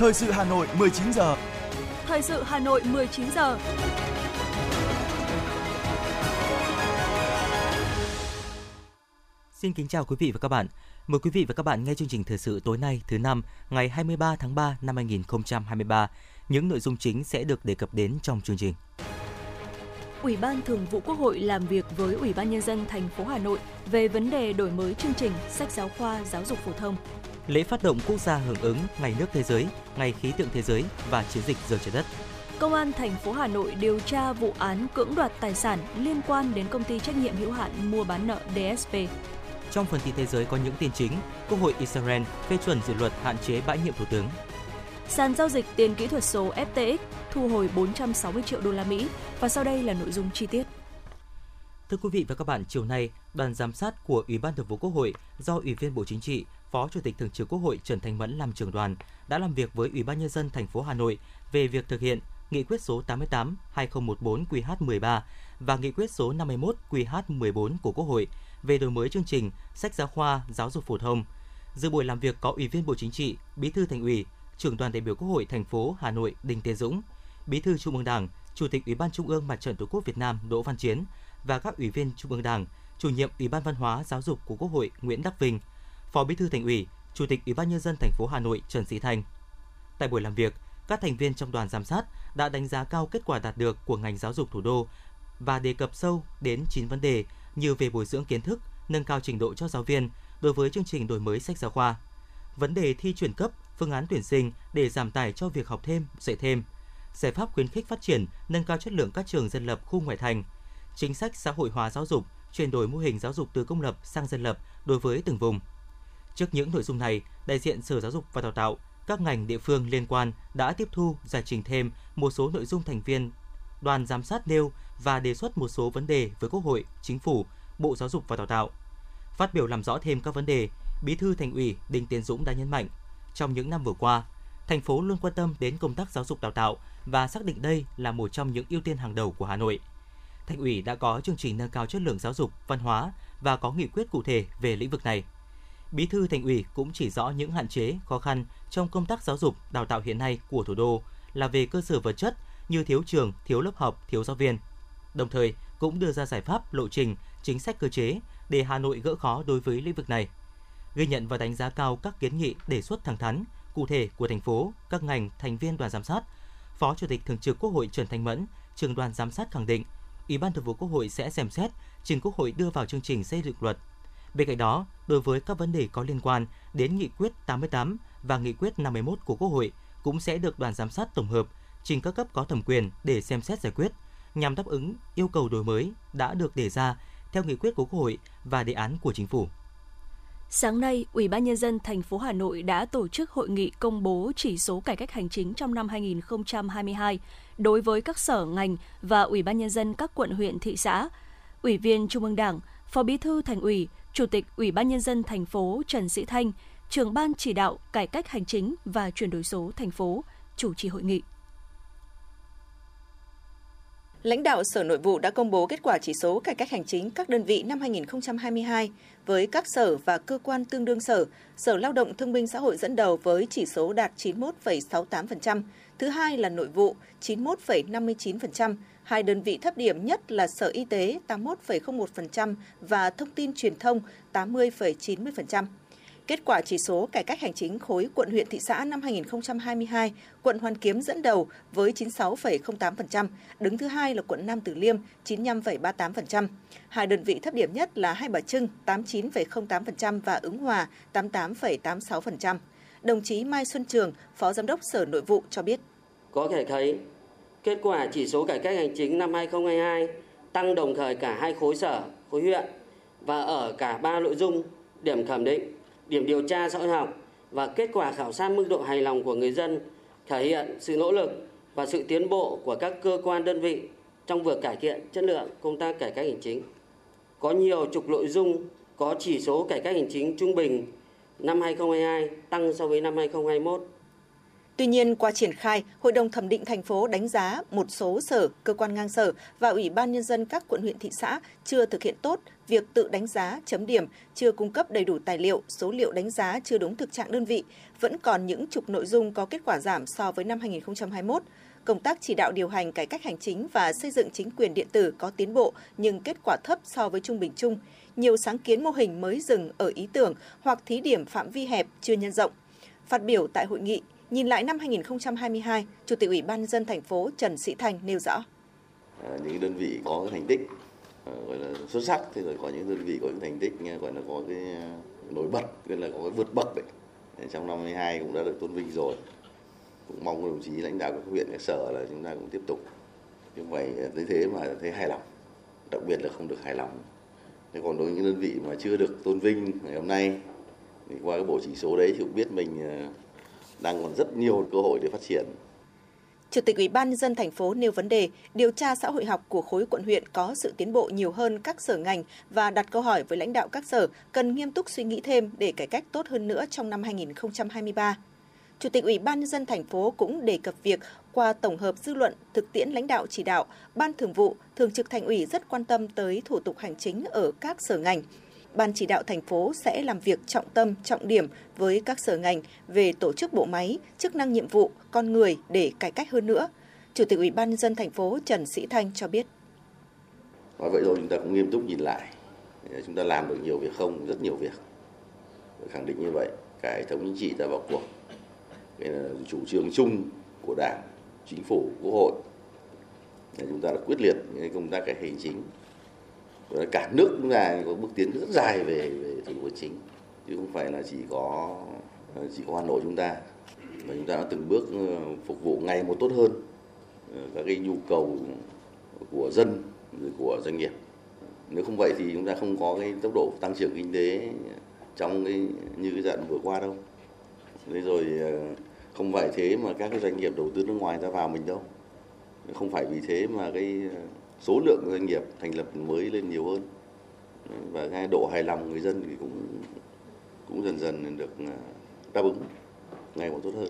Thời sự Hà Nội 19 giờ. Thời sự Hà Nội 19 giờ. Xin kính chào quý vị và các bạn. Mời quý vị và các bạn nghe chương trình thời sự tối nay thứ năm ngày 23 tháng 3 năm 2023. Những nội dung chính sẽ được đề cập đến trong chương trình. Ủy ban Thường vụ Quốc hội làm việc với Ủy ban Nhân dân thành phố Hà Nội về vấn đề đổi mới chương trình sách giáo khoa giáo dục phổ thông. Lễ phát động quốc gia hưởng ứng Ngày nước thế giới, Ngày khí tượng thế giới và chiến dịch giờ trái đất. Công an thành phố Hà Nội điều tra vụ án cưỡng đoạt tài sản liên quan đến công ty trách nhiệm hữu hạn mua bán nợ DSP. Trong phần tin thế giới có những tin chính, Quốc hội Israel phê chuẩn dự luật hạn chế bãi nhiệm thủ tướng. Sàn giao dịch tiền kỹ thuật số FTX thu hồi 460 triệu đô la Mỹ và sau đây là nội dung chi tiết. Thưa quý vị và các bạn, chiều nay, đoàn giám sát của Ủy ban Thường vụ Quốc hội do Ủy viên Bộ Chính trị, Phó Chủ tịch Thường trực Quốc hội Trần Thanh Mẫn làm trưởng đoàn đã làm việc với Ủy ban nhân dân thành phố Hà Nội về việc thực hiện Nghị quyết số 88/2014 QH13 và Nghị quyết số 51 QH14 của Quốc hội về đổi mới chương trình sách giáo khoa giáo dục phổ thông. Dự buổi làm việc có Ủy viên Bộ Chính trị, Bí thư Thành ủy, trưởng đoàn đại biểu Quốc hội thành phố Hà Nội Đinh Tiến Dũng, Bí thư Trung ương Đảng, Chủ tịch Ủy ban Trung ương Mặt trận Tổ quốc Việt Nam Đỗ Văn Chiến và các ủy viên Trung ương Đảng, chủ nhiệm Ủy ban Văn hóa Giáo dục của Quốc hội Nguyễn Đắc Vinh, Phó Bí thư Thành ủy, Chủ tịch Ủy ban nhân dân thành phố Hà Nội Trần Sĩ Thanh. Tại buổi làm việc, các thành viên trong đoàn giám sát đã đánh giá cao kết quả đạt được của ngành giáo dục thủ đô và đề cập sâu đến 9 vấn đề như về bồi dưỡng kiến thức, nâng cao trình độ cho giáo viên đối với chương trình đổi mới sách giáo khoa, vấn đề thi chuyển cấp, phương án tuyển sinh để giảm tải cho việc học thêm, dạy thêm, giải pháp khuyến khích phát triển, nâng cao chất lượng các trường dân lập khu ngoại thành, chính sách xã hội hóa giáo dục, chuyển đổi mô hình giáo dục từ công lập sang dân lập đối với từng vùng. Trước những nội dung này, đại diện Sở Giáo dục và Đào tạo, các ngành địa phương liên quan đã tiếp thu giải trình thêm một số nội dung thành viên đoàn giám sát nêu và đề xuất một số vấn đề với Quốc hội, Chính phủ, Bộ Giáo dục và Đào tạo. Phát biểu làm rõ thêm các vấn đề, Bí thư Thành ủy Đinh Tiến Dũng đã nhấn mạnh, trong những năm vừa qua, thành phố luôn quan tâm đến công tác giáo dục đào tạo và xác định đây là một trong những ưu tiên hàng đầu của Hà Nội. Thành ủy đã có chương trình nâng cao chất lượng giáo dục, văn hóa và có nghị quyết cụ thể về lĩnh vực này. Bí thư Thành ủy cũng chỉ rõ những hạn chế, khó khăn trong công tác giáo dục, đào tạo hiện nay của thủ đô là về cơ sở vật chất như thiếu trường, thiếu lớp học, thiếu giáo viên. Đồng thời, cũng đưa ra giải pháp, lộ trình, chính sách cơ chế để Hà Nội gỡ khó đối với lĩnh vực này. Ghi nhận và đánh giá cao các kiến nghị đề xuất thẳng thắn, cụ thể của thành phố, các ngành, thành viên đoàn giám sát, Phó Chủ tịch Thường trực Quốc hội Trần Thanh Mẫn, trường đoàn giám sát khẳng định, Ủy ban Thường vụ Quốc hội sẽ xem xét, trình Quốc hội đưa vào chương trình xây dựng luật. Bên cạnh đó, đối với các vấn đề có liên quan đến Nghị quyết 88 và Nghị quyết 51 của Quốc hội cũng sẽ được đoàn giám sát tổng hợp trình các cấp có thẩm quyền để xem xét giải quyết, nhằm đáp ứng yêu cầu đổi mới đã được đề ra theo nghị quyết của Quốc hội và đề án của Chính phủ. Sáng nay, Ủy ban nhân dân thành phố Hà Nội đã tổ chức hội nghị công bố chỉ số cải cách hành chính trong năm 2022 đối với các sở ngành và Ủy ban nhân dân các quận huyện thị xã. Ủy viên Trung ương Đảng, Phó Bí thư Thành ủy, Chủ tịch Ủy ban nhân dân thành phố Trần Sĩ Thanh, trưởng ban chỉ đạo cải cách hành chính và chuyển đổi số thành phố chủ trì hội nghị. Lãnh đạo Sở Nội vụ đã công bố kết quả chỉ số cải cách hành chính các đơn vị năm 2022 với các sở và cơ quan tương đương sở. Sở Lao động Thương binh Xã hội dẫn đầu với chỉ số đạt 91,68%, thứ hai là Nội vụ 91,59%, hai đơn vị thấp điểm nhất là Sở Y tế 81,01% và Thông tin Truyền thông 80,90%. Kết quả chỉ số cải cách hành chính khối quận huyện thị xã năm 2022, quận Hoàn Kiếm dẫn đầu với 96,08%, đứng thứ hai là quận Nam Từ Liêm 95,38%. Hai đơn vị thấp điểm nhất là Hai Bà Trưng 89,08% và Ứng Hòa 88,86%. Đồng chí Mai Xuân Trường, Phó Giám đốc Sở Nội vụ cho biết. Có thể thấy, kết quả chỉ số cải cách hành chính năm 2022 tăng đồng thời cả hai khối sở, khối huyện và ở cả ba nội dung điểm thẩm định điểm điều tra xã hội học và kết quả khảo sát mức độ hài lòng của người dân thể hiện sự nỗ lực và sự tiến bộ của các cơ quan đơn vị trong việc cải thiện chất lượng công tác cải cách hành chính. Có nhiều trục nội dung, có chỉ số cải cách hành chính trung bình năm 2022 tăng so với năm 2021 Tuy nhiên, qua triển khai, Hội đồng thẩm định thành phố đánh giá một số sở, cơ quan ngang sở và Ủy ban Nhân dân các quận huyện thị xã chưa thực hiện tốt việc tự đánh giá, chấm điểm, chưa cung cấp đầy đủ tài liệu, số liệu đánh giá chưa đúng thực trạng đơn vị, vẫn còn những trục nội dung có kết quả giảm so với năm 2021 công tác chỉ đạo điều hành cải cách hành chính và xây dựng chính quyền điện tử có tiến bộ nhưng kết quả thấp so với trung bình chung. Nhiều sáng kiến mô hình mới dừng ở ý tưởng hoặc thí điểm phạm vi hẹp chưa nhân rộng. Phát biểu tại hội nghị, nhìn lại năm 2022, Chủ tịch Ủy ban dân thành phố Trần Sĩ Thành nêu rõ. À, những đơn vị có thành tích à, gọi là xuất sắc thì rồi có những đơn vị có những thành tích gọi là có cái à, nổi bật gọi là có cái vượt bậc đấy. Trong năm 2022 cũng đã được tôn vinh rồi. Cũng mong đồng chí lãnh đạo các huyện các sở là chúng ta cũng tiếp tục. Như vậy tới thế mà thấy hài lòng. Đặc biệt là không được hài lòng. Thế còn đối với những đơn vị mà chưa được tôn vinh ngày hôm nay thì qua cái bộ chỉ số đấy thì cũng biết mình à, đang còn rất nhiều cơ hội để phát triển Chủ tịch Ủy ban nhân dân thành phố nêu vấn đề điều tra xã hội học của khối quận huyện có sự tiến bộ nhiều hơn các sở ngành và đặt câu hỏi với lãnh đạo các sở cần nghiêm túc suy nghĩ thêm để cải cách tốt hơn nữa trong năm 2023. Chủ tịch Ủy ban nhân dân thành phố cũng đề cập việc qua tổng hợp dư luận, thực tiễn lãnh đạo chỉ đạo, Ban Thường vụ, Thường trực Thành ủy rất quan tâm tới thủ tục hành chính ở các sở ngành. Ban chỉ đạo thành phố sẽ làm việc trọng tâm, trọng điểm với các sở ngành về tổ chức bộ máy, chức năng nhiệm vụ, con người để cải cách hơn nữa. Chủ tịch Ủy ban nhân dân thành phố Trần Sĩ Thanh cho biết. Và vậy rồi chúng ta cũng nghiêm túc nhìn lại. Chúng ta làm được nhiều việc không? Rất nhiều việc. Khẳng định như vậy, cả hệ thống chính trị đã vào cuộc Đây là chủ trương chung của đảng chính phủ quốc hội chúng ta đã quyết liệt những công tác cải hành chính cả nước chúng ta có bước tiến rất dài về về thủ tục hành chính, chứ không phải là chỉ có chỉ có hà nội chúng ta. Mà chúng ta đã từng bước ờ, phục vụ ngày một tốt hơn ờ, các cái nhu cầu của dân, rồi của doanh nghiệp. Nếu không vậy thì chúng ta không có cái tốc độ tăng trưởng kinh tế trong cái, như cái giai vừa qua đâu. Thế rồi ờ, không phải thế mà các cái doanh nghiệp đầu tư nước ngoài ra vào mình đâu. Không phải vì thế mà cái số lượng doanh nghiệp thành lập mới lên nhiều hơn và cái độ hài lòng người dân thì cũng cũng dần dần được à, đáp ứng ngày một tốt hơn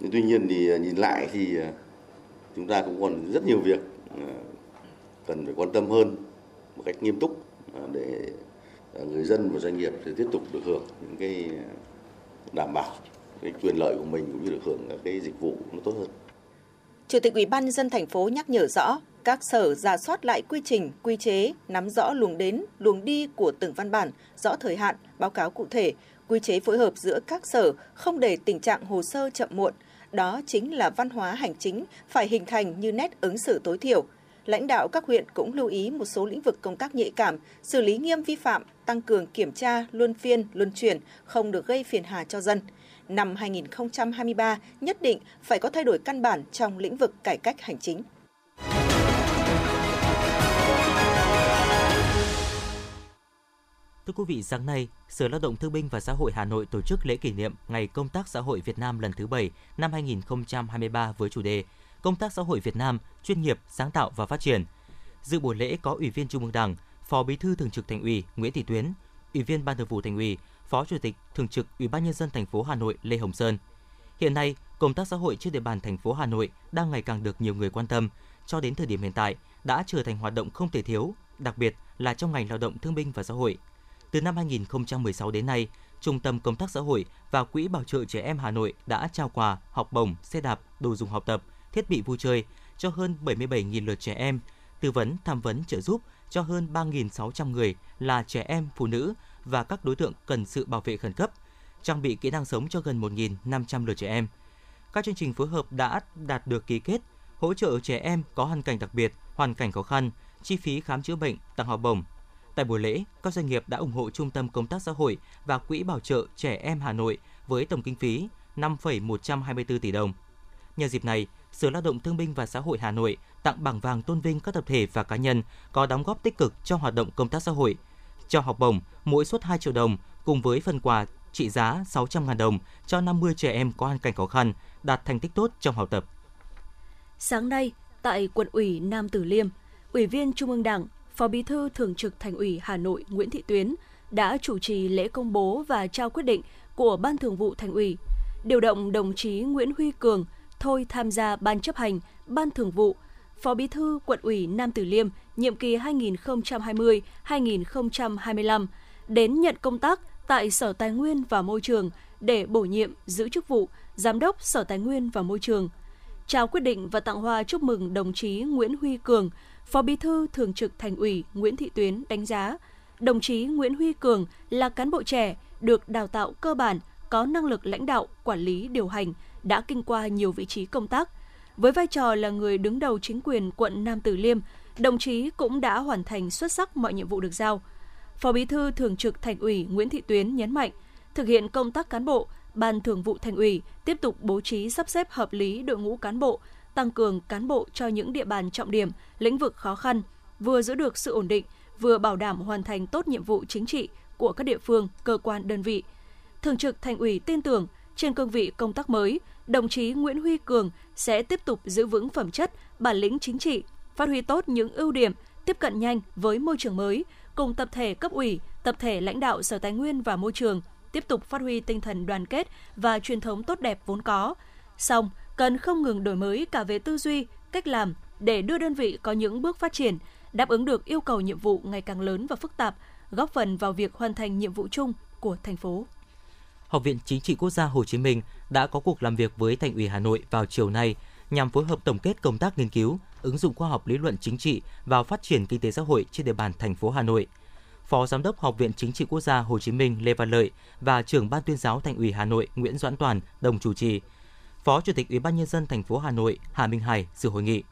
nhưng tuy nhiên thì à, nhìn lại thì à, chúng ta cũng còn rất nhiều việc cần phải quan tâm hơn một cách nghiêm túc để người dân và doanh nghiệp sẽ tiếp tục được hưởng những cái đảm bảo cái quyền lợi của mình cũng như được hưởng các cái dịch vụ nó tốt hơn. Chủ tịch Ủy ban nhân dân thành phố nhắc nhở rõ các sở ra soát lại quy trình, quy chế, nắm rõ luồng đến, luồng đi của từng văn bản, rõ thời hạn, báo cáo cụ thể, quy chế phối hợp giữa các sở không để tình trạng hồ sơ chậm muộn. Đó chính là văn hóa hành chính phải hình thành như nét ứng xử tối thiểu. Lãnh đạo các huyện cũng lưu ý một số lĩnh vực công tác nhạy cảm, xử lý nghiêm vi phạm, tăng cường kiểm tra, luân phiên, luân chuyển, không được gây phiền hà cho dân – năm 2023 nhất định phải có thay đổi căn bản trong lĩnh vực cải cách hành chính. Thưa quý vị, sáng nay, Sở Lao động Thương binh và Xã hội Hà Nội tổ chức lễ kỷ niệm Ngày Công tác Xã hội Việt Nam lần thứ 7 năm 2023 với chủ đề Công tác xã hội Việt Nam chuyên nghiệp, sáng tạo và phát triển. Dự buổi lễ có Ủy viên Trung ương Đảng, Phó Bí thư Thường trực Thành ủy Nguyễn Thị Tuyến, Ủy viên Ban Thường vụ Thành ủy, Phó Chủ tịch Thường trực Ủy ban nhân dân thành phố Hà Nội Lê Hồng Sơn. Hiện nay, công tác xã hội trên địa bàn thành phố Hà Nội đang ngày càng được nhiều người quan tâm, cho đến thời điểm hiện tại đã trở thành hoạt động không thể thiếu, đặc biệt là trong ngành lao động thương binh và xã hội. Từ năm 2016 đến nay, Trung tâm Công tác Xã hội và Quỹ Bảo trợ Trẻ Em Hà Nội đã trao quà, học bổng, xe đạp, đồ dùng học tập, thiết bị vui chơi cho hơn 77.000 lượt trẻ em, tư vấn, tham vấn, trợ giúp cho hơn 3.600 người là trẻ em, phụ nữ và các đối tượng cần sự bảo vệ khẩn cấp, trang bị kỹ năng sống cho gần 1.500 lượt trẻ em. Các chương trình phối hợp đã đạt được ký kết, hỗ trợ trẻ em có hoàn cảnh đặc biệt, hoàn cảnh khó khăn, chi phí khám chữa bệnh, tặng học bổng. Tại buổi lễ, các doanh nghiệp đã ủng hộ Trung tâm Công tác Xã hội và Quỹ Bảo trợ Trẻ Em Hà Nội với tổng kinh phí 5,124 tỷ đồng. Nhân dịp này, Sở Lao động Thương binh và Xã hội Hà Nội tặng bằng vàng tôn vinh các tập thể và cá nhân có đóng góp tích cực trong hoạt động công tác xã hội – cho học bổng, mỗi suất 2 triệu đồng cùng với phần quà trị giá 600.000 đồng cho 50 trẻ em có hoàn cảnh khó khăn, đạt thành tích tốt trong học tập. Sáng nay, tại quận ủy Nam Từ Liêm, Ủy viên Trung ương Đảng, Phó Bí thư Thường trực Thành ủy Hà Nội Nguyễn Thị Tuyến đã chủ trì lễ công bố và trao quyết định của Ban Thường vụ Thành ủy. điều động đồng chí Nguyễn Huy Cường thôi tham gia Ban chấp hành, Ban thường vụ, Phó Bí thư Quận ủy Nam Từ Liêm nhiệm kỳ 2020-2025 đến nhận công tác tại Sở Tài nguyên và Môi trường để bổ nhiệm giữ chức vụ Giám đốc Sở Tài nguyên và Môi trường. Trao quyết định và tặng hoa chúc mừng đồng chí Nguyễn Huy Cường, Phó Bí thư Thường trực Thành ủy Nguyễn Thị Tuyến đánh giá đồng chí Nguyễn Huy Cường là cán bộ trẻ được đào tạo cơ bản, có năng lực lãnh đạo, quản lý, điều hành, đã kinh qua nhiều vị trí công tác. Với vai trò là người đứng đầu chính quyền quận Nam Từ Liêm, đồng chí cũng đã hoàn thành xuất sắc mọi nhiệm vụ được giao. Phó Bí thư Thường trực Thành ủy Nguyễn Thị Tuyến nhấn mạnh, thực hiện công tác cán bộ, Ban Thường vụ Thành ủy tiếp tục bố trí sắp xếp hợp lý đội ngũ cán bộ, tăng cường cán bộ cho những địa bàn trọng điểm, lĩnh vực khó khăn, vừa giữ được sự ổn định, vừa bảo đảm hoàn thành tốt nhiệm vụ chính trị của các địa phương, cơ quan đơn vị. Thường trực Thành ủy tin tưởng trên cương vị công tác mới, đồng chí Nguyễn Huy Cường sẽ tiếp tục giữ vững phẩm chất, bản lĩnh chính trị, phát huy tốt những ưu điểm, tiếp cận nhanh với môi trường mới, cùng tập thể cấp ủy, tập thể lãnh đạo Sở Tài nguyên và Môi trường tiếp tục phát huy tinh thần đoàn kết và truyền thống tốt đẹp vốn có. Song, cần không ngừng đổi mới cả về tư duy, cách làm để đưa đơn vị có những bước phát triển, đáp ứng được yêu cầu nhiệm vụ ngày càng lớn và phức tạp, góp phần vào việc hoàn thành nhiệm vụ chung của thành phố. Học viện Chính trị Quốc gia Hồ Chí Minh đã có cuộc làm việc với Thành ủy Hà Nội vào chiều nay nhằm phối hợp tổng kết công tác nghiên cứu, ứng dụng khoa học lý luận chính trị vào phát triển kinh tế xã hội trên địa bàn thành phố Hà Nội. Phó Giám đốc Học viện Chính trị Quốc gia Hồ Chí Minh Lê Văn Lợi và trưởng Ban tuyên giáo Thành ủy Hà Nội Nguyễn Doãn Toàn đồng chủ trì. Phó Chủ tịch Ủy ban nhân dân thành phố Hà Nội Hà Minh Hải dự hội nghị.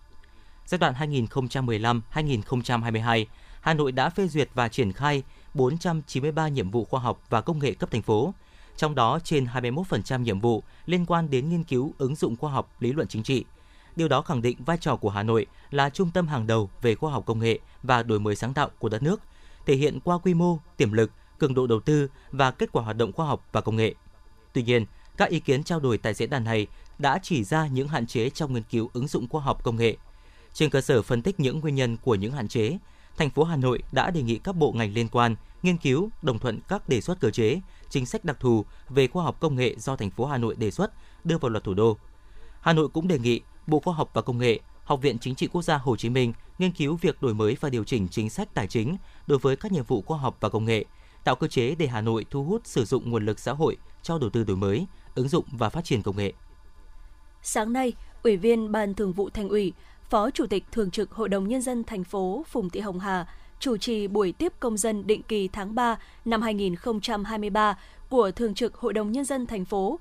Giai đoạn 2015-2022, Hà Nội đã phê duyệt và triển khai 493 nhiệm vụ khoa học và công nghệ cấp thành phố, trong đó trên 21% nhiệm vụ liên quan đến nghiên cứu ứng dụng khoa học lý luận chính trị. Điều đó khẳng định vai trò của Hà Nội là trung tâm hàng đầu về khoa học công nghệ và đổi mới sáng tạo của đất nước, thể hiện qua quy mô, tiềm lực, cường độ đầu tư và kết quả hoạt động khoa học và công nghệ. Tuy nhiên, các ý kiến trao đổi tại diễn đàn này đã chỉ ra những hạn chế trong nghiên cứu ứng dụng khoa học công nghệ. Trên cơ sở phân tích những nguyên nhân của những hạn chế, thành phố Hà Nội đã đề nghị các bộ ngành liên quan nghiên cứu, đồng thuận các đề xuất cơ chế, chính sách đặc thù về khoa học công nghệ do thành phố Hà Nội đề xuất đưa vào luật thủ đô. Hà Nội cũng đề nghị Bộ Khoa học và Công nghệ, Học viện Chính trị Quốc gia Hồ Chí Minh nghiên cứu việc đổi mới và điều chỉnh chính sách tài chính đối với các nhiệm vụ khoa học và công nghệ, tạo cơ chế để Hà Nội thu hút sử dụng nguồn lực xã hội cho đầu tư đổi mới, ứng dụng và phát triển công nghệ. Sáng nay, Ủy viên Ban Thường vụ Thành ủy, Phó Chủ tịch Thường trực Hội đồng Nhân dân thành phố Phùng Thị Hồng Hà chủ trì buổi tiếp công dân định kỳ tháng 3 năm 2023 của Thường trực Hội đồng Nhân dân thành phố.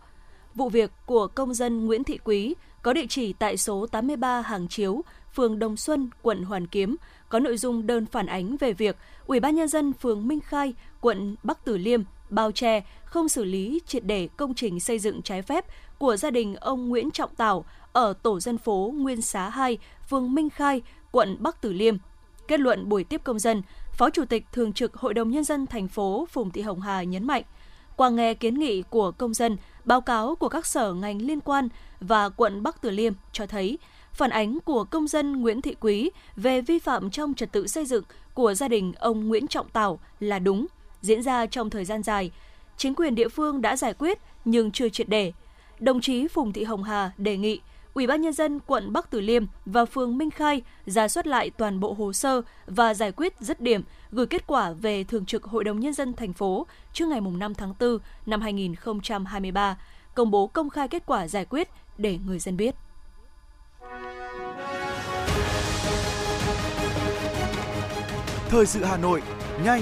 Vụ việc của công dân Nguyễn Thị Quý có địa chỉ tại số 83 Hàng Chiếu, phường Đồng Xuân, quận Hoàn Kiếm, có nội dung đơn phản ánh về việc Ủy ban nhân dân phường Minh Khai, quận Bắc Từ Liêm bao che không xử lý triệt để công trình xây dựng trái phép của gia đình ông Nguyễn Trọng Tảo ở tổ dân phố Nguyên Xá 2, phường Minh Khai, quận Bắc Từ Liêm. Kết luận buổi tiếp công dân, Phó Chủ tịch Thường trực Hội đồng Nhân dân thành phố Phùng Thị Hồng Hà nhấn mạnh, qua nghe kiến nghị của công dân, báo cáo của các sở ngành liên quan và quận Bắc Từ Liêm cho thấy phản ánh của công dân Nguyễn Thị Quý về vi phạm trong trật tự xây dựng của gia đình ông Nguyễn Trọng Tảo là đúng, diễn ra trong thời gian dài. Chính quyền địa phương đã giải quyết nhưng chưa triệt để. Đồng chí Phùng Thị Hồng Hà đề nghị Ủy ban nhân dân quận Bắc Từ Liêm và phường Minh Khai ra soát lại toàn bộ hồ sơ và giải quyết dứt điểm, gửi kết quả về Thường trực Hội đồng nhân dân thành phố trước ngày 5 tháng 4 năm 2023, công bố công khai kết quả giải quyết để người dân biết. Thời sự Hà Nội, nhanh,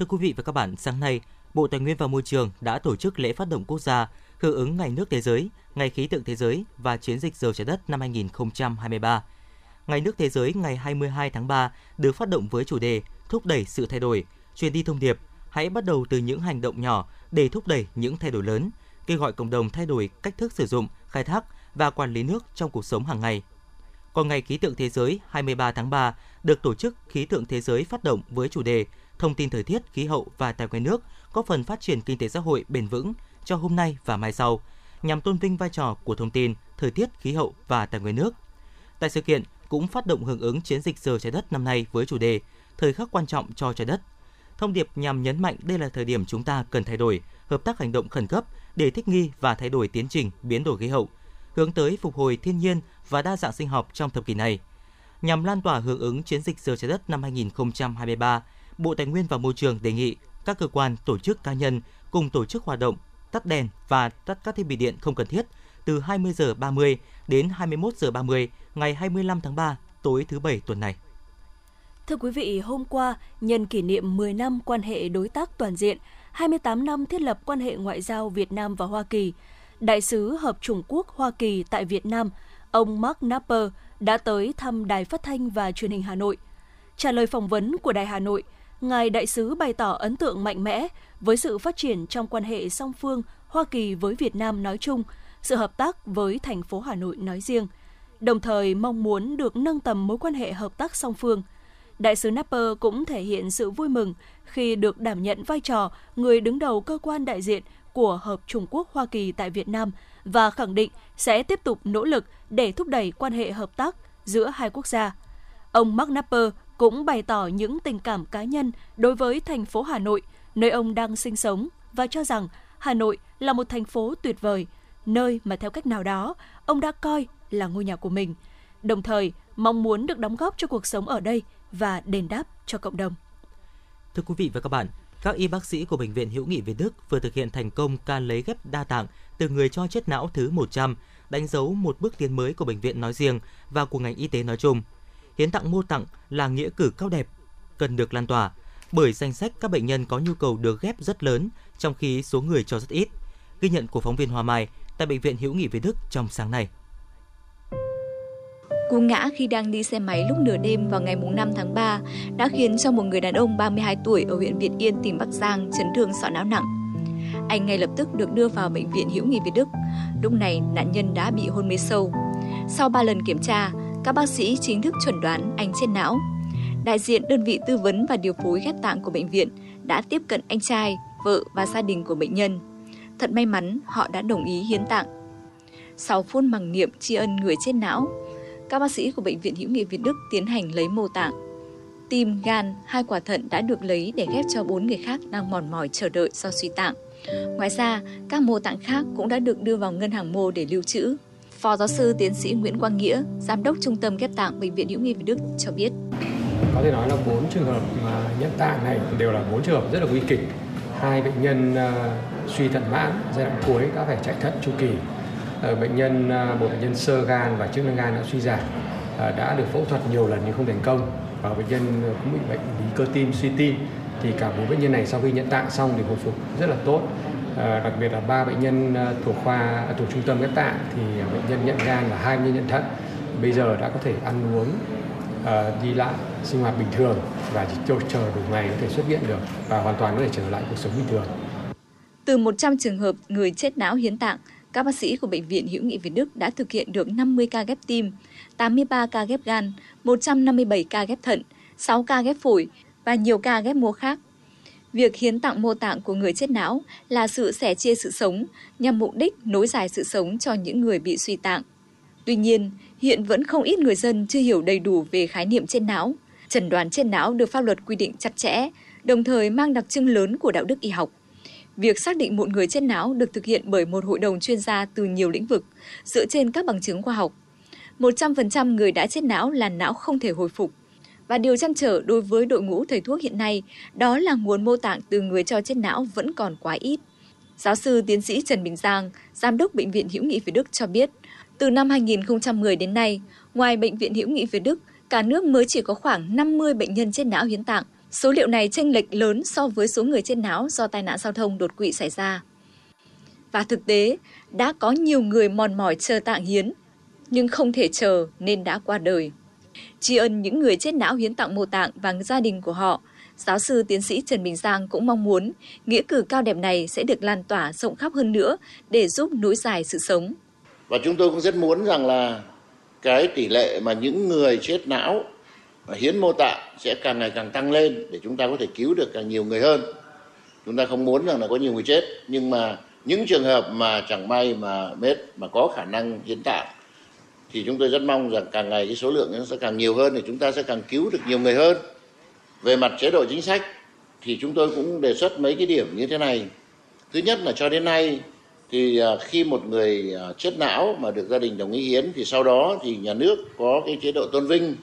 Thưa quý vị và các bạn, sáng nay, Bộ Tài nguyên và Môi trường đã tổ chức lễ phát động quốc gia hưởng ứng Ngày nước thế giới, Ngày khí tượng thế giới và chiến dịch giờ trái đất năm 2023. Ngày nước thế giới ngày 22 tháng 3 được phát động với chủ đề thúc đẩy sự thay đổi, truyền đi thông điệp hãy bắt đầu từ những hành động nhỏ để thúc đẩy những thay đổi lớn, kêu gọi cộng đồng thay đổi cách thức sử dụng, khai thác và quản lý nước trong cuộc sống hàng ngày. Còn Ngày Khí tượng Thế giới 23 tháng 3 được Tổ chức Khí tượng Thế giới phát động với chủ đề Thông tin thời tiết, khí hậu và tài nguyên nước, có phần phát triển kinh tế xã hội bền vững cho hôm nay và mai sau, nhằm tôn vinh vai trò của thông tin, thời tiết, khí hậu và tài nguyên nước. Tại sự kiện cũng phát động hưởng ứng chiến dịch giờ trái đất năm nay với chủ đề Thời khắc quan trọng cho trái đất. Thông điệp nhằm nhấn mạnh đây là thời điểm chúng ta cần thay đổi, hợp tác hành động khẩn cấp để thích nghi và thay đổi tiến trình biến đổi khí hậu, hướng tới phục hồi thiên nhiên và đa dạng sinh học trong thập kỷ này. Nhằm lan tỏa hưởng ứng chiến dịch giờ trái đất năm 2023, Bộ Tài nguyên và Môi trường đề nghị các cơ quan, tổ chức cá nhân cùng tổ chức hoạt động tắt đèn và tắt các thiết bị điện không cần thiết từ 20 giờ 30 đến 21 giờ 30 ngày 25 tháng 3 tối thứ Bảy tuần này. Thưa quý vị, hôm qua, nhân kỷ niệm 10 năm quan hệ đối tác toàn diện, 28 năm thiết lập quan hệ ngoại giao Việt Nam và Hoa Kỳ, Đại sứ Hợp chủng Quốc Hoa Kỳ tại Việt Nam, ông Mark Napper đã tới thăm Đài Phát thanh và Truyền hình Hà Nội. Trả lời phỏng vấn của Đài Hà Nội, Ngài Đại sứ bày tỏ ấn tượng mạnh mẽ với sự phát triển trong quan hệ song phương Hoa Kỳ với Việt Nam nói chung, sự hợp tác với thành phố Hà Nội nói riêng, đồng thời mong muốn được nâng tầm mối quan hệ hợp tác song phương. Đại sứ Napper cũng thể hiện sự vui mừng khi được đảm nhận vai trò người đứng đầu cơ quan đại diện của Hợp Trung Quốc Hoa Kỳ tại Việt Nam và khẳng định sẽ tiếp tục nỗ lực để thúc đẩy quan hệ hợp tác giữa hai quốc gia. Ông Mark Napper cũng bày tỏ những tình cảm cá nhân đối với thành phố Hà Nội, nơi ông đang sinh sống và cho rằng Hà Nội là một thành phố tuyệt vời, nơi mà theo cách nào đó ông đã coi là ngôi nhà của mình, đồng thời mong muốn được đóng góp cho cuộc sống ở đây và đền đáp cho cộng đồng. Thưa quý vị và các bạn, các y bác sĩ của Bệnh viện Hữu nghị Việt Đức vừa thực hiện thành công ca lấy ghép đa tạng từ người cho chết não thứ 100, đánh dấu một bước tiến mới của bệnh viện nói riêng và của ngành y tế nói chung. Hiến tặng mô tặng là nghĩa cử cao đẹp, cần được lan tỏa, bởi danh sách các bệnh nhân có nhu cầu được ghép rất lớn, trong khi số người cho rất ít. Ghi nhận của phóng viên Hoa Mai tại Bệnh viện Hữu nghị Việt Đức trong sáng nay. Cú ngã khi đang đi xe máy lúc nửa đêm vào ngày 5 tháng 3 đã khiến cho một người đàn ông 32 tuổi ở huyện Việt Yên, tỉnh Bắc Giang chấn thương sọ não nặng. Anh ngay lập tức được đưa vào bệnh viện Hữu nghị Việt Đức. Lúc này nạn nhân đã bị hôn mê sâu. Sau 3 lần kiểm tra, các bác sĩ chính thức chuẩn đoán anh chết não. Đại diện đơn vị tư vấn và điều phối ghép tạng của bệnh viện đã tiếp cận anh trai, vợ và gia đình của bệnh nhân. Thật may mắn họ đã đồng ý hiến tạng. Sau phút mặc niệm tri ân người chết não, các bác sĩ của Bệnh viện Hữu nghị Việt Đức tiến hành lấy mô tạng. Tim, gan, hai quả thận đã được lấy để ghép cho bốn người khác đang mòn mỏi chờ đợi do suy tạng. Ngoài ra, các mô tạng khác cũng đã được đưa vào ngân hàng mô để lưu trữ. Phó giáo sư tiến sĩ Nguyễn Quang Nghĩa, giám đốc trung tâm ghép tạng Bệnh viện Hữu nghị Việt Đức cho biết. Có thể nói là bốn trường hợp mà nhận tạng này đều là bốn trường hợp rất là nguy kịch. Hai bệnh nhân uh, suy thận mãn giai đoạn cuối đã phải chạy thận chu kỳ Ờ, bệnh nhân uh, một bệnh nhân sơ gan và chức năng gan đã suy giảm à, đã được phẫu thuật nhiều lần nhưng không thành công và bệnh nhân cũng bị bệnh lý cơ tim suy tim thì cả bốn bệnh nhân này sau khi nhận tạng xong thì hồi phục rất là tốt Ờ, đặc biệt là ba bệnh nhân ờ, thuộc khoa à, thuộc trung tâm ghép tạng thì à, bệnh nhân nhận gan và hai bệnh nhân nhận thận bây giờ đã có thể ăn uống ờ, đi lại sinh hoạt bình thường và chỉ chờ chờ đủ ngày có thể xuất viện được và hoàn toàn có thể trở lại cuộc sống bình thường. Từ 100 trường hợp người chết não hiến tạng, các bác sĩ của Bệnh viện Hữu nghị Việt Đức đã thực hiện được 50 ca ghép tim, 83 ca ghép gan, 157 ca ghép thận, 6 ca ghép phổi và nhiều ca ghép mô khác. Việc hiến tặng mô tạng của người chết não là sự sẻ chia sự sống nhằm mục đích nối dài sự sống cho những người bị suy tạng. Tuy nhiên, hiện vẫn không ít người dân chưa hiểu đầy đủ về khái niệm chết não. Chẩn đoán chết não được pháp luật quy định chặt chẽ, đồng thời mang đặc trưng lớn của đạo đức y học. Việc xác định một người chết não được thực hiện bởi một hội đồng chuyên gia từ nhiều lĩnh vực, dựa trên các bằng chứng khoa học. 100% người đã chết não là não không thể hồi phục. Và điều chăn trở đối với đội ngũ thầy thuốc hiện nay đó là nguồn mô tạng từ người cho chết não vẫn còn quá ít. Giáo sư tiến sĩ Trần Bình Giang, Giám đốc Bệnh viện Hữu nghị Việt Đức cho biết, từ năm 2010 đến nay, ngoài Bệnh viện Hữu nghị Việt Đức, cả nước mới chỉ có khoảng 50 bệnh nhân chết não hiến tạng, Số liệu này chênh lệch lớn so với số người chết não do tai nạn giao thông đột quỵ xảy ra. Và thực tế, đã có nhiều người mòn mỏi chờ tạng hiến, nhưng không thể chờ nên đã qua đời. Tri ân những người chết não hiến tặng mô tạng và gia đình của họ, giáo sư tiến sĩ Trần Bình Giang cũng mong muốn nghĩa cử cao đẹp này sẽ được lan tỏa rộng khắp hơn nữa để giúp nối dài sự sống. Và chúng tôi cũng rất muốn rằng là cái tỷ lệ mà những người chết não và hiến mô tạng sẽ càng ngày càng tăng lên để chúng ta có thể cứu được càng nhiều người hơn. Chúng ta không muốn rằng là có nhiều người chết nhưng mà những trường hợp mà chẳng may mà mết mà có khả năng hiến tạng thì chúng tôi rất mong rằng càng ngày cái số lượng nó sẽ càng nhiều hơn thì chúng ta sẽ càng cứu được nhiều người hơn. Về mặt chế độ chính sách thì chúng tôi cũng đề xuất mấy cái điểm như thế này. Thứ nhất là cho đến nay thì à, khi một người à, chết não mà được gia đình đồng ý hiến thì sau đó thì nhà nước có cái chế độ tôn vinh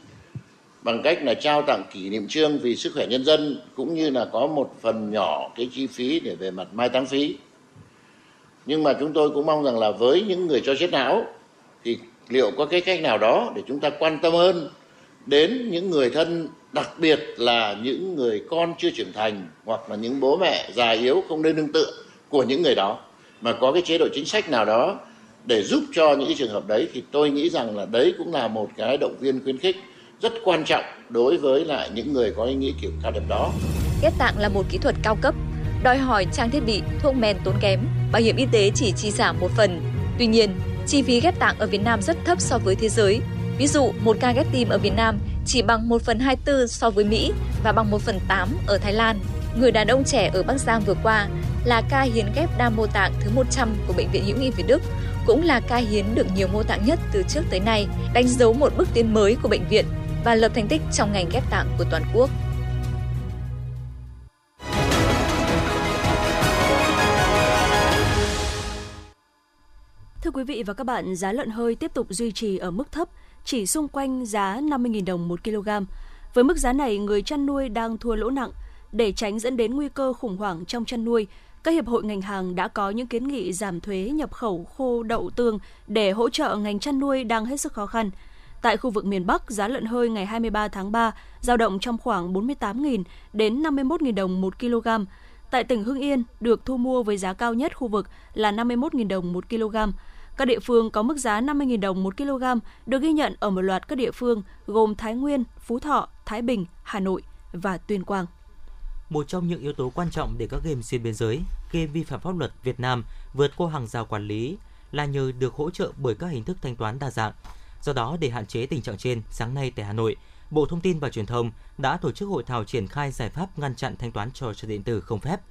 bằng cách là trao tặng kỷ niệm trương vì sức khỏe nhân dân cũng như là có một phần nhỏ cái chi phí để về mặt mai táng phí. Nhưng mà chúng tôi cũng mong rằng là với những người cho chết não thì liệu có cái cách nào đó để chúng ta quan tâm hơn đến những người thân đặc biệt là những người con chưa trưởng thành hoặc là những bố mẹ già yếu không nên nương tựa của những người đó mà có cái chế độ chính sách nào đó để giúp cho những cái trường hợp đấy thì tôi nghĩ rằng là đấy cũng là một cái động viên khuyến khích rất quan trọng đối với lại những người có ý nghĩa kiểu cao đẹp đó. Ghép tạng là một kỹ thuật cao cấp, đòi hỏi trang thiết bị, thuốc men tốn kém, bảo hiểm y tế chỉ chi trả một phần. Tuy nhiên, chi phí ghép tạng ở Việt Nam rất thấp so với thế giới. Ví dụ, một ca ghép tim ở Việt Nam chỉ bằng 1 phần 24 so với Mỹ và bằng 1 phần 8 ở Thái Lan. Người đàn ông trẻ ở Bắc Giang vừa qua là ca hiến ghép đa mô tạng thứ 100 của Bệnh viện Hữu nghị Việt Đức, cũng là ca hiến được nhiều mô tạng nhất từ trước tới nay, đánh dấu một bước tiến mới của bệnh viện và lập thành tích trong ngành ghép tạng của toàn quốc. Quý vị và các bạn, giá lợn hơi tiếp tục duy trì ở mức thấp, chỉ xung quanh giá 50.000 đồng một kg. Với mức giá này, người chăn nuôi đang thua lỗ nặng. Để tránh dẫn đến nguy cơ khủng hoảng trong chăn nuôi, các hiệp hội ngành hàng đã có những kiến nghị giảm thuế nhập khẩu khô đậu tương để hỗ trợ ngành chăn nuôi đang hết sức khó khăn. Tại khu vực miền Bắc, giá lợn hơi ngày 23 tháng 3 giao động trong khoảng 48.000 đến 51.000 đồng một kg. Tại tỉnh Hưng Yên, được thu mua với giá cao nhất khu vực là 51.000 đồng một kg. Các địa phương có mức giá 50.000 đồng một kg được ghi nhận ở một loạt các địa phương gồm Thái Nguyên, Phú Thọ, Thái Bình, Hà Nội và Tuyên Quang. Một trong những yếu tố quan trọng để các game xuyên biên giới, game vi phạm pháp luật Việt Nam vượt qua hàng rào quản lý là nhờ được hỗ trợ bởi các hình thức thanh toán đa dạng. Do đó, để hạn chế tình trạng trên, sáng nay tại Hà Nội, Bộ Thông tin và Truyền thông đã tổ chức hội thảo triển khai giải pháp ngăn chặn thanh toán trò chơi điện tử không phép.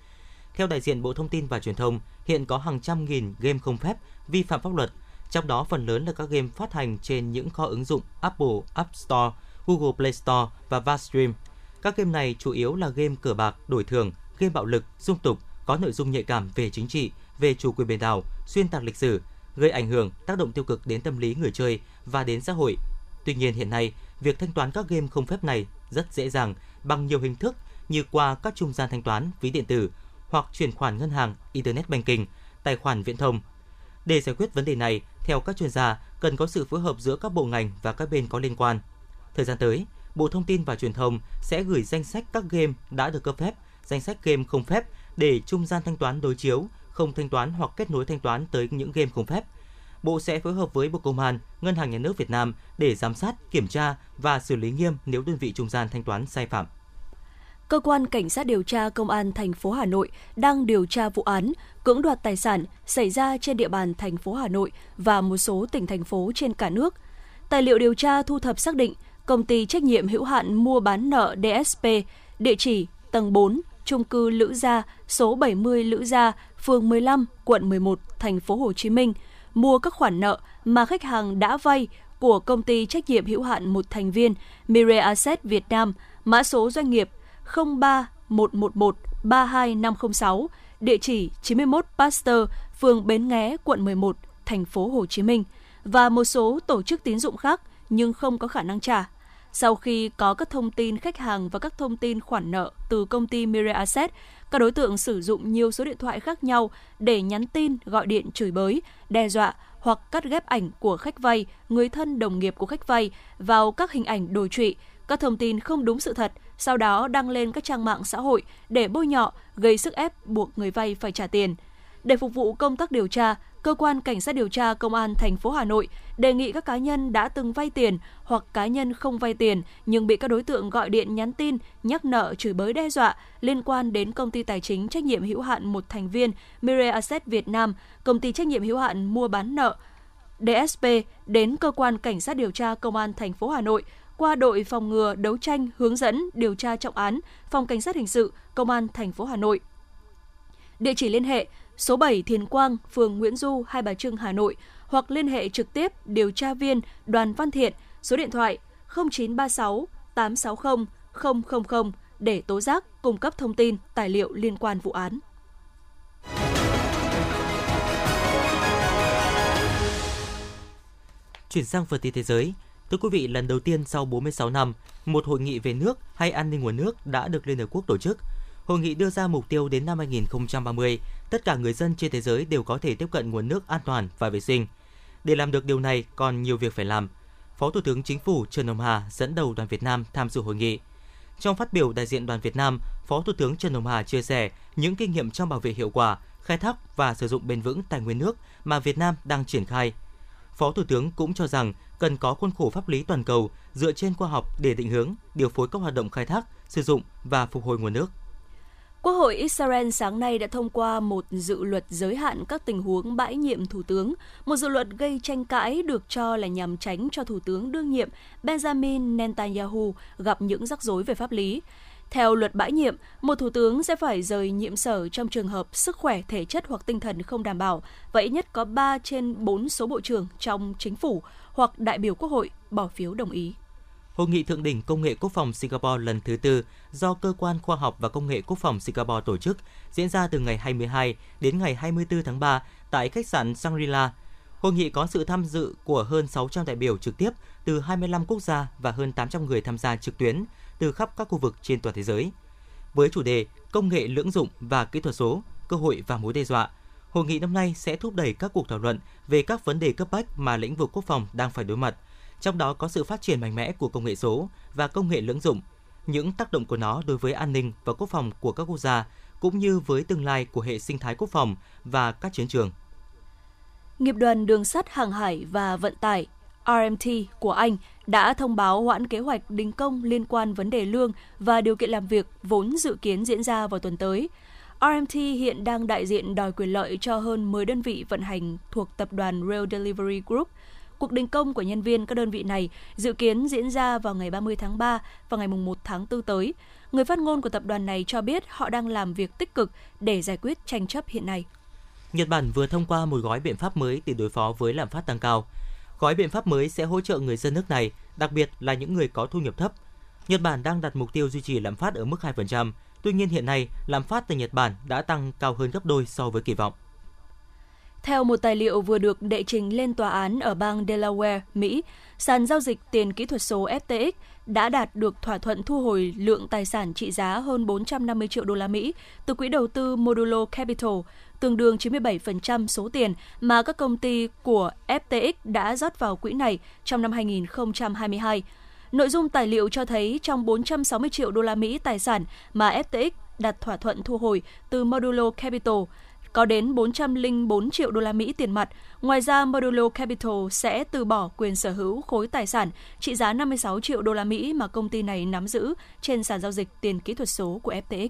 Theo đại diện Bộ Thông tin và Truyền thông, hiện có hàng trăm nghìn game không phép vi phạm pháp luật, trong đó phần lớn là các game phát hành trên những kho ứng dụng Apple App Store, Google Play Store và Vastream. Các game này chủ yếu là game cờ bạc, đổi thưởng, game bạo lực, dung tục, có nội dung nhạy cảm về chính trị, về chủ quyền biển đảo, xuyên tạc lịch sử, gây ảnh hưởng, tác động tiêu cực đến tâm lý người chơi và đến xã hội. Tuy nhiên hiện nay, việc thanh toán các game không phép này rất dễ dàng bằng nhiều hình thức như qua các trung gian thanh toán, ví điện tử hoặc chuyển khoản ngân hàng, internet banking, tài khoản viễn thông. Để giải quyết vấn đề này, theo các chuyên gia, cần có sự phối hợp giữa các bộ ngành và các bên có liên quan. Thời gian tới, Bộ Thông tin và Truyền thông sẽ gửi danh sách các game đã được cấp phép, danh sách game không phép để trung gian thanh toán đối chiếu, không thanh toán hoặc kết nối thanh toán tới những game không phép. Bộ sẽ phối hợp với Bộ Công an, Ngân hàng Nhà nước Việt Nam để giám sát, kiểm tra và xử lý nghiêm nếu đơn vị trung gian thanh toán sai phạm. Cơ quan Cảnh sát điều tra Công an thành phố Hà Nội đang điều tra vụ án cưỡng đoạt tài sản xảy ra trên địa bàn thành phố Hà Nội và một số tỉnh thành phố trên cả nước. Tài liệu điều tra thu thập xác định công ty trách nhiệm hữu hạn mua bán nợ DSP, địa chỉ tầng 4, trung cư Lữ Gia, số 70 Lữ Gia, phường 15, quận 11, thành phố Hồ Chí Minh, mua các khoản nợ mà khách hàng đã vay của công ty trách nhiệm hữu hạn một thành viên Mire Asset Việt Nam, mã số doanh nghiệp 03111 32506, địa chỉ 91 Pasteur, phường Bến Nghé, quận 11, thành phố Hồ Chí Minh và một số tổ chức tín dụng khác nhưng không có khả năng trả. Sau khi có các thông tin khách hàng và các thông tin khoản nợ từ công ty Mire Asset, các đối tượng sử dụng nhiều số điện thoại khác nhau để nhắn tin, gọi điện chửi bới, đe dọa hoặc cắt ghép ảnh của khách vay, người thân đồng nghiệp của khách vay vào các hình ảnh đồi trụy, các thông tin không đúng sự thật, sau đó đăng lên các trang mạng xã hội để bôi nhọ, gây sức ép buộc người vay phải trả tiền. Để phục vụ công tác điều tra, cơ quan cảnh sát điều tra công an thành phố Hà Nội đề nghị các cá nhân đã từng vay tiền hoặc cá nhân không vay tiền nhưng bị các đối tượng gọi điện nhắn tin, nhắc nợ, chửi bới đe dọa liên quan đến công ty tài chính trách nhiệm hữu hạn một thành viên Mire Asset Việt Nam, công ty trách nhiệm hữu hạn mua bán nợ DSP đến cơ quan cảnh sát điều tra công an thành phố Hà Nội qua đội phòng ngừa đấu tranh hướng dẫn điều tra trọng án phòng cảnh sát hình sự công an thành phố Hà Nội. Địa chỉ liên hệ số 7 Thiền Quang, phường Nguyễn Du, Hai Bà Trưng, Hà Nội hoặc liên hệ trực tiếp điều tra viên Đoàn Văn Thiện, số điện thoại 0936 860 000 để tố giác, cung cấp thông tin, tài liệu liên quan vụ án. Chuyển sang phần tin thế giới, Thưa quý vị, lần đầu tiên sau 46 năm, một hội nghị về nước hay an ninh nguồn nước đã được Liên Hợp Quốc tổ chức. Hội nghị đưa ra mục tiêu đến năm 2030, tất cả người dân trên thế giới đều có thể tiếp cận nguồn nước an toàn và vệ sinh. Để làm được điều này, còn nhiều việc phải làm. Phó Thủ tướng Chính phủ Trần Hồng Hà dẫn đầu đoàn Việt Nam tham dự hội nghị. Trong phát biểu đại diện đoàn Việt Nam, Phó Thủ tướng Trần Hồng Hà chia sẻ những kinh nghiệm trong bảo vệ hiệu quả, khai thác và sử dụng bền vững tài nguyên nước mà Việt Nam đang triển khai. Phó Thủ tướng cũng cho rằng cần có khuôn khổ pháp lý toàn cầu dựa trên khoa học để định hướng, điều phối các hoạt động khai thác, sử dụng và phục hồi nguồn nước. Quốc hội Israel sáng nay đã thông qua một dự luật giới hạn các tình huống bãi nhiệm thủ tướng, một dự luật gây tranh cãi được cho là nhằm tránh cho thủ tướng đương nhiệm Benjamin Netanyahu gặp những rắc rối về pháp lý. Theo luật bãi nhiệm, một thủ tướng sẽ phải rời nhiệm sở trong trường hợp sức khỏe, thể chất hoặc tinh thần không đảm bảo và ít nhất có 3 trên 4 số bộ trưởng trong chính phủ hoặc đại biểu quốc hội bỏ phiếu đồng ý. Hội nghị thượng đỉnh công nghệ quốc phòng Singapore lần thứ tư do Cơ quan Khoa học và Công nghệ Quốc phòng Singapore tổ chức diễn ra từ ngày 22 đến ngày 24 tháng 3 tại khách sạn Shangri-La. Hội nghị có sự tham dự của hơn 600 đại biểu trực tiếp từ 25 quốc gia và hơn 800 người tham gia trực tuyến từ khắp các khu vực trên toàn thế giới. Với chủ đề Công nghệ lưỡng dụng và kỹ thuật số, cơ hội và mối đe dọa, hội nghị năm nay sẽ thúc đẩy các cuộc thảo luận về các vấn đề cấp bách mà lĩnh vực quốc phòng đang phải đối mặt, trong đó có sự phát triển mạnh mẽ của công nghệ số và công nghệ lưỡng dụng, những tác động của nó đối với an ninh và quốc phòng của các quốc gia, cũng như với tương lai của hệ sinh thái quốc phòng và các chiến trường. Nghiệp đoàn Đường sắt Hàng hải và Vận tải RMT của Anh đã thông báo hoãn kế hoạch đình công liên quan vấn đề lương và điều kiện làm việc vốn dự kiến diễn ra vào tuần tới. RMT hiện đang đại diện đòi quyền lợi cho hơn 10 đơn vị vận hành thuộc tập đoàn Rail Delivery Group. Cuộc đình công của nhân viên các đơn vị này dự kiến diễn ra vào ngày 30 tháng 3 và ngày 1 tháng 4 tới. Người phát ngôn của tập đoàn này cho biết họ đang làm việc tích cực để giải quyết tranh chấp hiện nay. Nhật Bản vừa thông qua một gói biện pháp mới để đối phó với lạm phát tăng cao. Gói biện pháp mới sẽ hỗ trợ người dân nước này, đặc biệt là những người có thu nhập thấp. Nhật Bản đang đặt mục tiêu duy trì lạm phát ở mức 2%, tuy nhiên hiện nay lạm phát tại Nhật Bản đã tăng cao hơn gấp đôi so với kỳ vọng. Theo một tài liệu vừa được đệ trình lên tòa án ở bang Delaware, Mỹ, sàn giao dịch tiền kỹ thuật số FTX đã đạt được thỏa thuận thu hồi lượng tài sản trị giá hơn 450 triệu đô la Mỹ từ quỹ đầu tư Modulo Capital, tương đương 97% số tiền mà các công ty của FTX đã rót vào quỹ này trong năm 2022. Nội dung tài liệu cho thấy trong 460 triệu đô la Mỹ tài sản mà FTX đặt thỏa thuận thu hồi từ Modulo Capital, có đến 404 triệu đô la Mỹ tiền mặt. Ngoài ra, Modulo Capital sẽ từ bỏ quyền sở hữu khối tài sản trị giá 56 triệu đô la Mỹ mà công ty này nắm giữ trên sàn giao dịch tiền kỹ thuật số của FTX.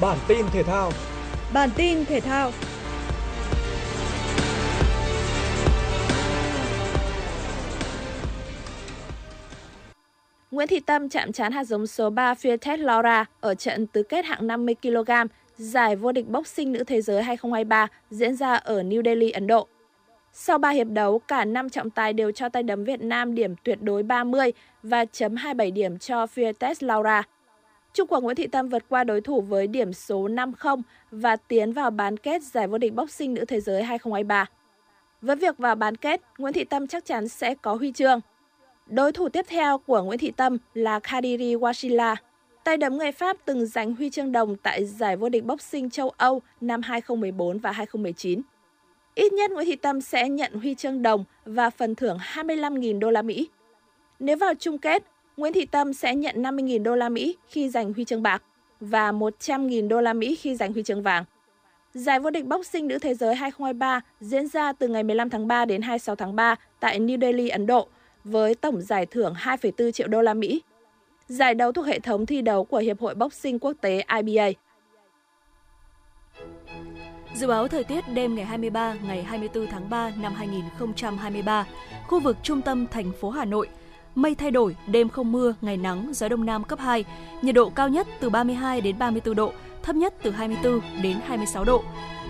Bản tin thể thao Bản tin thể thao Nguyễn Thị Tâm chạm trán hạt giống số 3 Fiatet Laura ở trận tứ kết hạng 50 kg giải vô địch boxing nữ thế giới 2023 diễn ra ở New Delhi, Ấn Độ. Sau 3 hiệp đấu, cả 5 trọng tài đều cho tay đấm Việt Nam điểm tuyệt đối 30 và chấm 27 điểm cho Fiertes Laura. Trung Quốc Nguyễn Thị Tâm vượt qua đối thủ với điểm số 5-0 và tiến vào bán kết giải vô địch boxing nữ thế giới 2023. Với việc vào bán kết, Nguyễn Thị Tâm chắc chắn sẽ có huy chương. Đối thủ tiếp theo của Nguyễn Thị Tâm là Khadiri Washila, tay đấm người Pháp từng giành huy chương đồng tại giải vô địch boxing châu Âu năm 2014 và 2019. Ít nhất Nguyễn Thị Tâm sẽ nhận huy chương đồng và phần thưởng 25.000 đô la Mỹ. Nếu vào chung kết, Nguyễn Thị Tâm sẽ nhận 50.000 đô la Mỹ khi giành huy chương bạc và 100.000 đô la Mỹ khi giành huy chương vàng. Giải vô địch boxing nữ thế giới 2023 diễn ra từ ngày 15 tháng 3 đến 26 tháng 3 tại New Delhi, Ấn Độ với tổng giải thưởng 2,4 triệu đô la Mỹ. giải đấu thuộc hệ thống thi đấu của Hiệp hội Boxing Quốc tế IBA. Dự báo thời tiết đêm ngày 23, ngày 24 tháng 3 năm 2023, khu vực trung tâm thành phố Hà Nội, mây thay đổi, đêm không mưa, ngày nắng, gió đông nam cấp 2, nhiệt độ cao nhất từ 32 đến 34 độ, thấp nhất từ 24 đến 26 độ.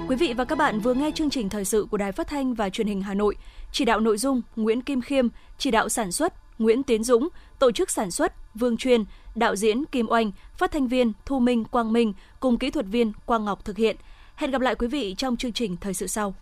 Quý vị và các bạn vừa nghe chương trình thời sự của Đài Phát thanh và Truyền hình Hà Nội, chỉ đạo nội dung Nguyễn Kim Khiêm, chỉ đạo sản xuất Nguyễn Tiến Dũng, tổ chức sản xuất Vương Truyền, đạo diễn Kim Oanh, phát thanh viên Thu Minh Quang Minh cùng kỹ thuật viên Quang Ngọc thực hiện. Hẹn gặp lại quý vị trong chương trình thời sự sau.